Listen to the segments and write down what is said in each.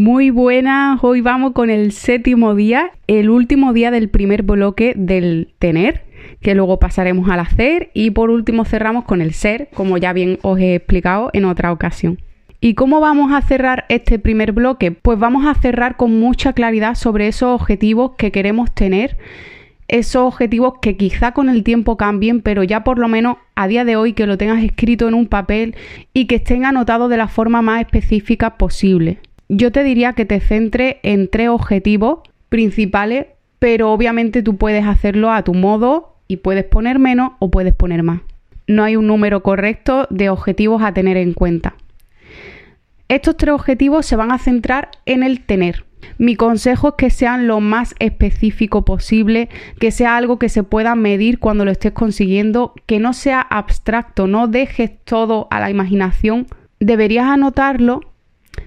Muy buenas, hoy vamos con el séptimo día, el último día del primer bloque del tener, que luego pasaremos al hacer y por último cerramos con el ser, como ya bien os he explicado en otra ocasión. ¿Y cómo vamos a cerrar este primer bloque? Pues vamos a cerrar con mucha claridad sobre esos objetivos que queremos tener, esos objetivos que quizá con el tiempo cambien, pero ya por lo menos a día de hoy que lo tengas escrito en un papel y que estén anotados de la forma más específica posible yo te diría que te centre en tres objetivos principales, pero obviamente tú puedes hacerlo a tu modo y puedes poner menos o puedes poner más. No hay un número correcto de objetivos a tener en cuenta. Estos tres objetivos se van a centrar en el tener. Mi consejo es que sean lo más específico posible, que sea algo que se pueda medir cuando lo estés consiguiendo, que no sea abstracto, no dejes todo a la imaginación. Deberías anotarlo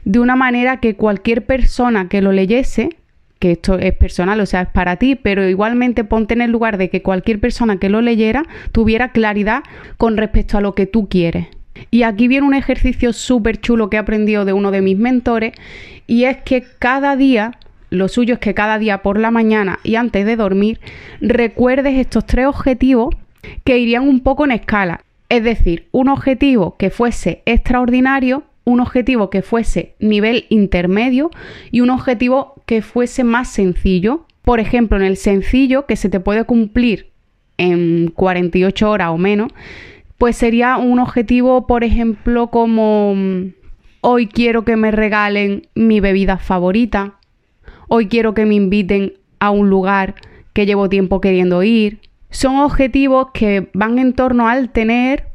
de una manera que cualquier persona que lo leyese, que esto es personal, o sea, es para ti, pero igualmente ponte en el lugar de que cualquier persona que lo leyera tuviera claridad con respecto a lo que tú quieres. Y aquí viene un ejercicio súper chulo que he aprendido de uno de mis mentores y es que cada día, lo suyo es que cada día por la mañana y antes de dormir, recuerdes estos tres objetivos que irían un poco en escala. Es decir, un objetivo que fuese extraordinario, un objetivo que fuese nivel intermedio y un objetivo que fuese más sencillo. Por ejemplo, en el sencillo que se te puede cumplir en 48 horas o menos, pues sería un objetivo, por ejemplo, como mm, hoy quiero que me regalen mi bebida favorita, hoy quiero que me inviten a un lugar que llevo tiempo queriendo ir. Son objetivos que van en torno al tener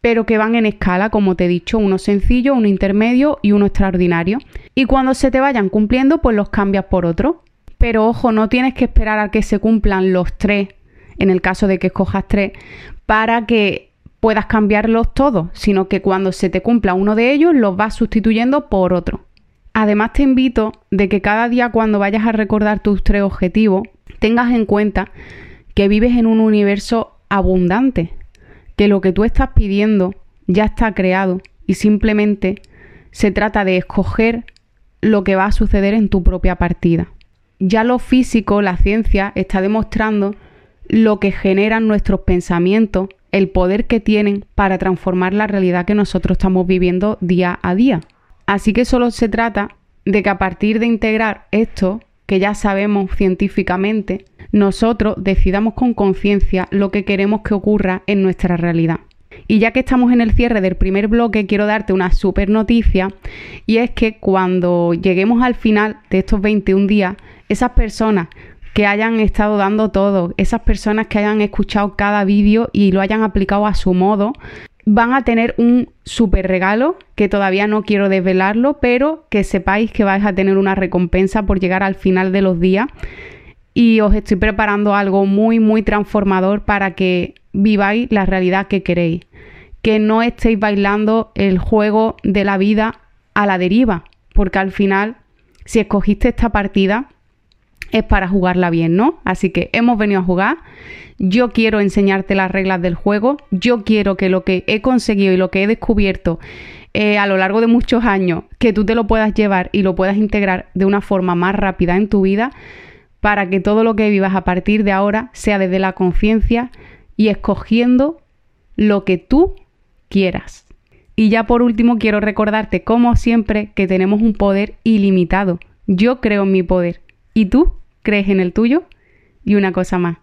pero que van en escala, como te he dicho, uno sencillo, uno intermedio y uno extraordinario. Y cuando se te vayan cumpliendo, pues los cambias por otro. Pero ojo, no tienes que esperar a que se cumplan los tres, en el caso de que escojas tres, para que puedas cambiarlos todos, sino que cuando se te cumpla uno de ellos, los vas sustituyendo por otro. Además te invito de que cada día cuando vayas a recordar tus tres objetivos, tengas en cuenta que vives en un universo abundante, que lo que tú estás pidiendo ya está creado y simplemente se trata de escoger lo que va a suceder en tu propia partida. Ya lo físico, la ciencia, está demostrando lo que generan nuestros pensamientos, el poder que tienen para transformar la realidad que nosotros estamos viviendo día a día. Así que solo se trata de que a partir de integrar esto, que ya sabemos científicamente, nosotros decidamos con conciencia lo que queremos que ocurra en nuestra realidad. Y ya que estamos en el cierre del primer bloque, quiero darte una super noticia y es que cuando lleguemos al final de estos 21 días, esas personas que hayan estado dando todo, esas personas que hayan escuchado cada vídeo y lo hayan aplicado a su modo, van a tener un super regalo que todavía no quiero desvelarlo, pero que sepáis que vais a tener una recompensa por llegar al final de los días y os estoy preparando algo muy, muy transformador para que viváis la realidad que queréis. Que no estéis bailando el juego de la vida a la deriva, porque al final, si escogiste esta partida, es para jugarla bien, ¿no? Así que hemos venido a jugar. Yo quiero enseñarte las reglas del juego. Yo quiero que lo que he conseguido y lo que he descubierto eh, a lo largo de muchos años, que tú te lo puedas llevar y lo puedas integrar de una forma más rápida en tu vida para que todo lo que vivas a partir de ahora sea desde la conciencia y escogiendo lo que tú quieras. Y ya por último quiero recordarte, como siempre, que tenemos un poder ilimitado. Yo creo en mi poder. ¿Y tú crees en el tuyo? Y una cosa más.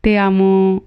Te amo.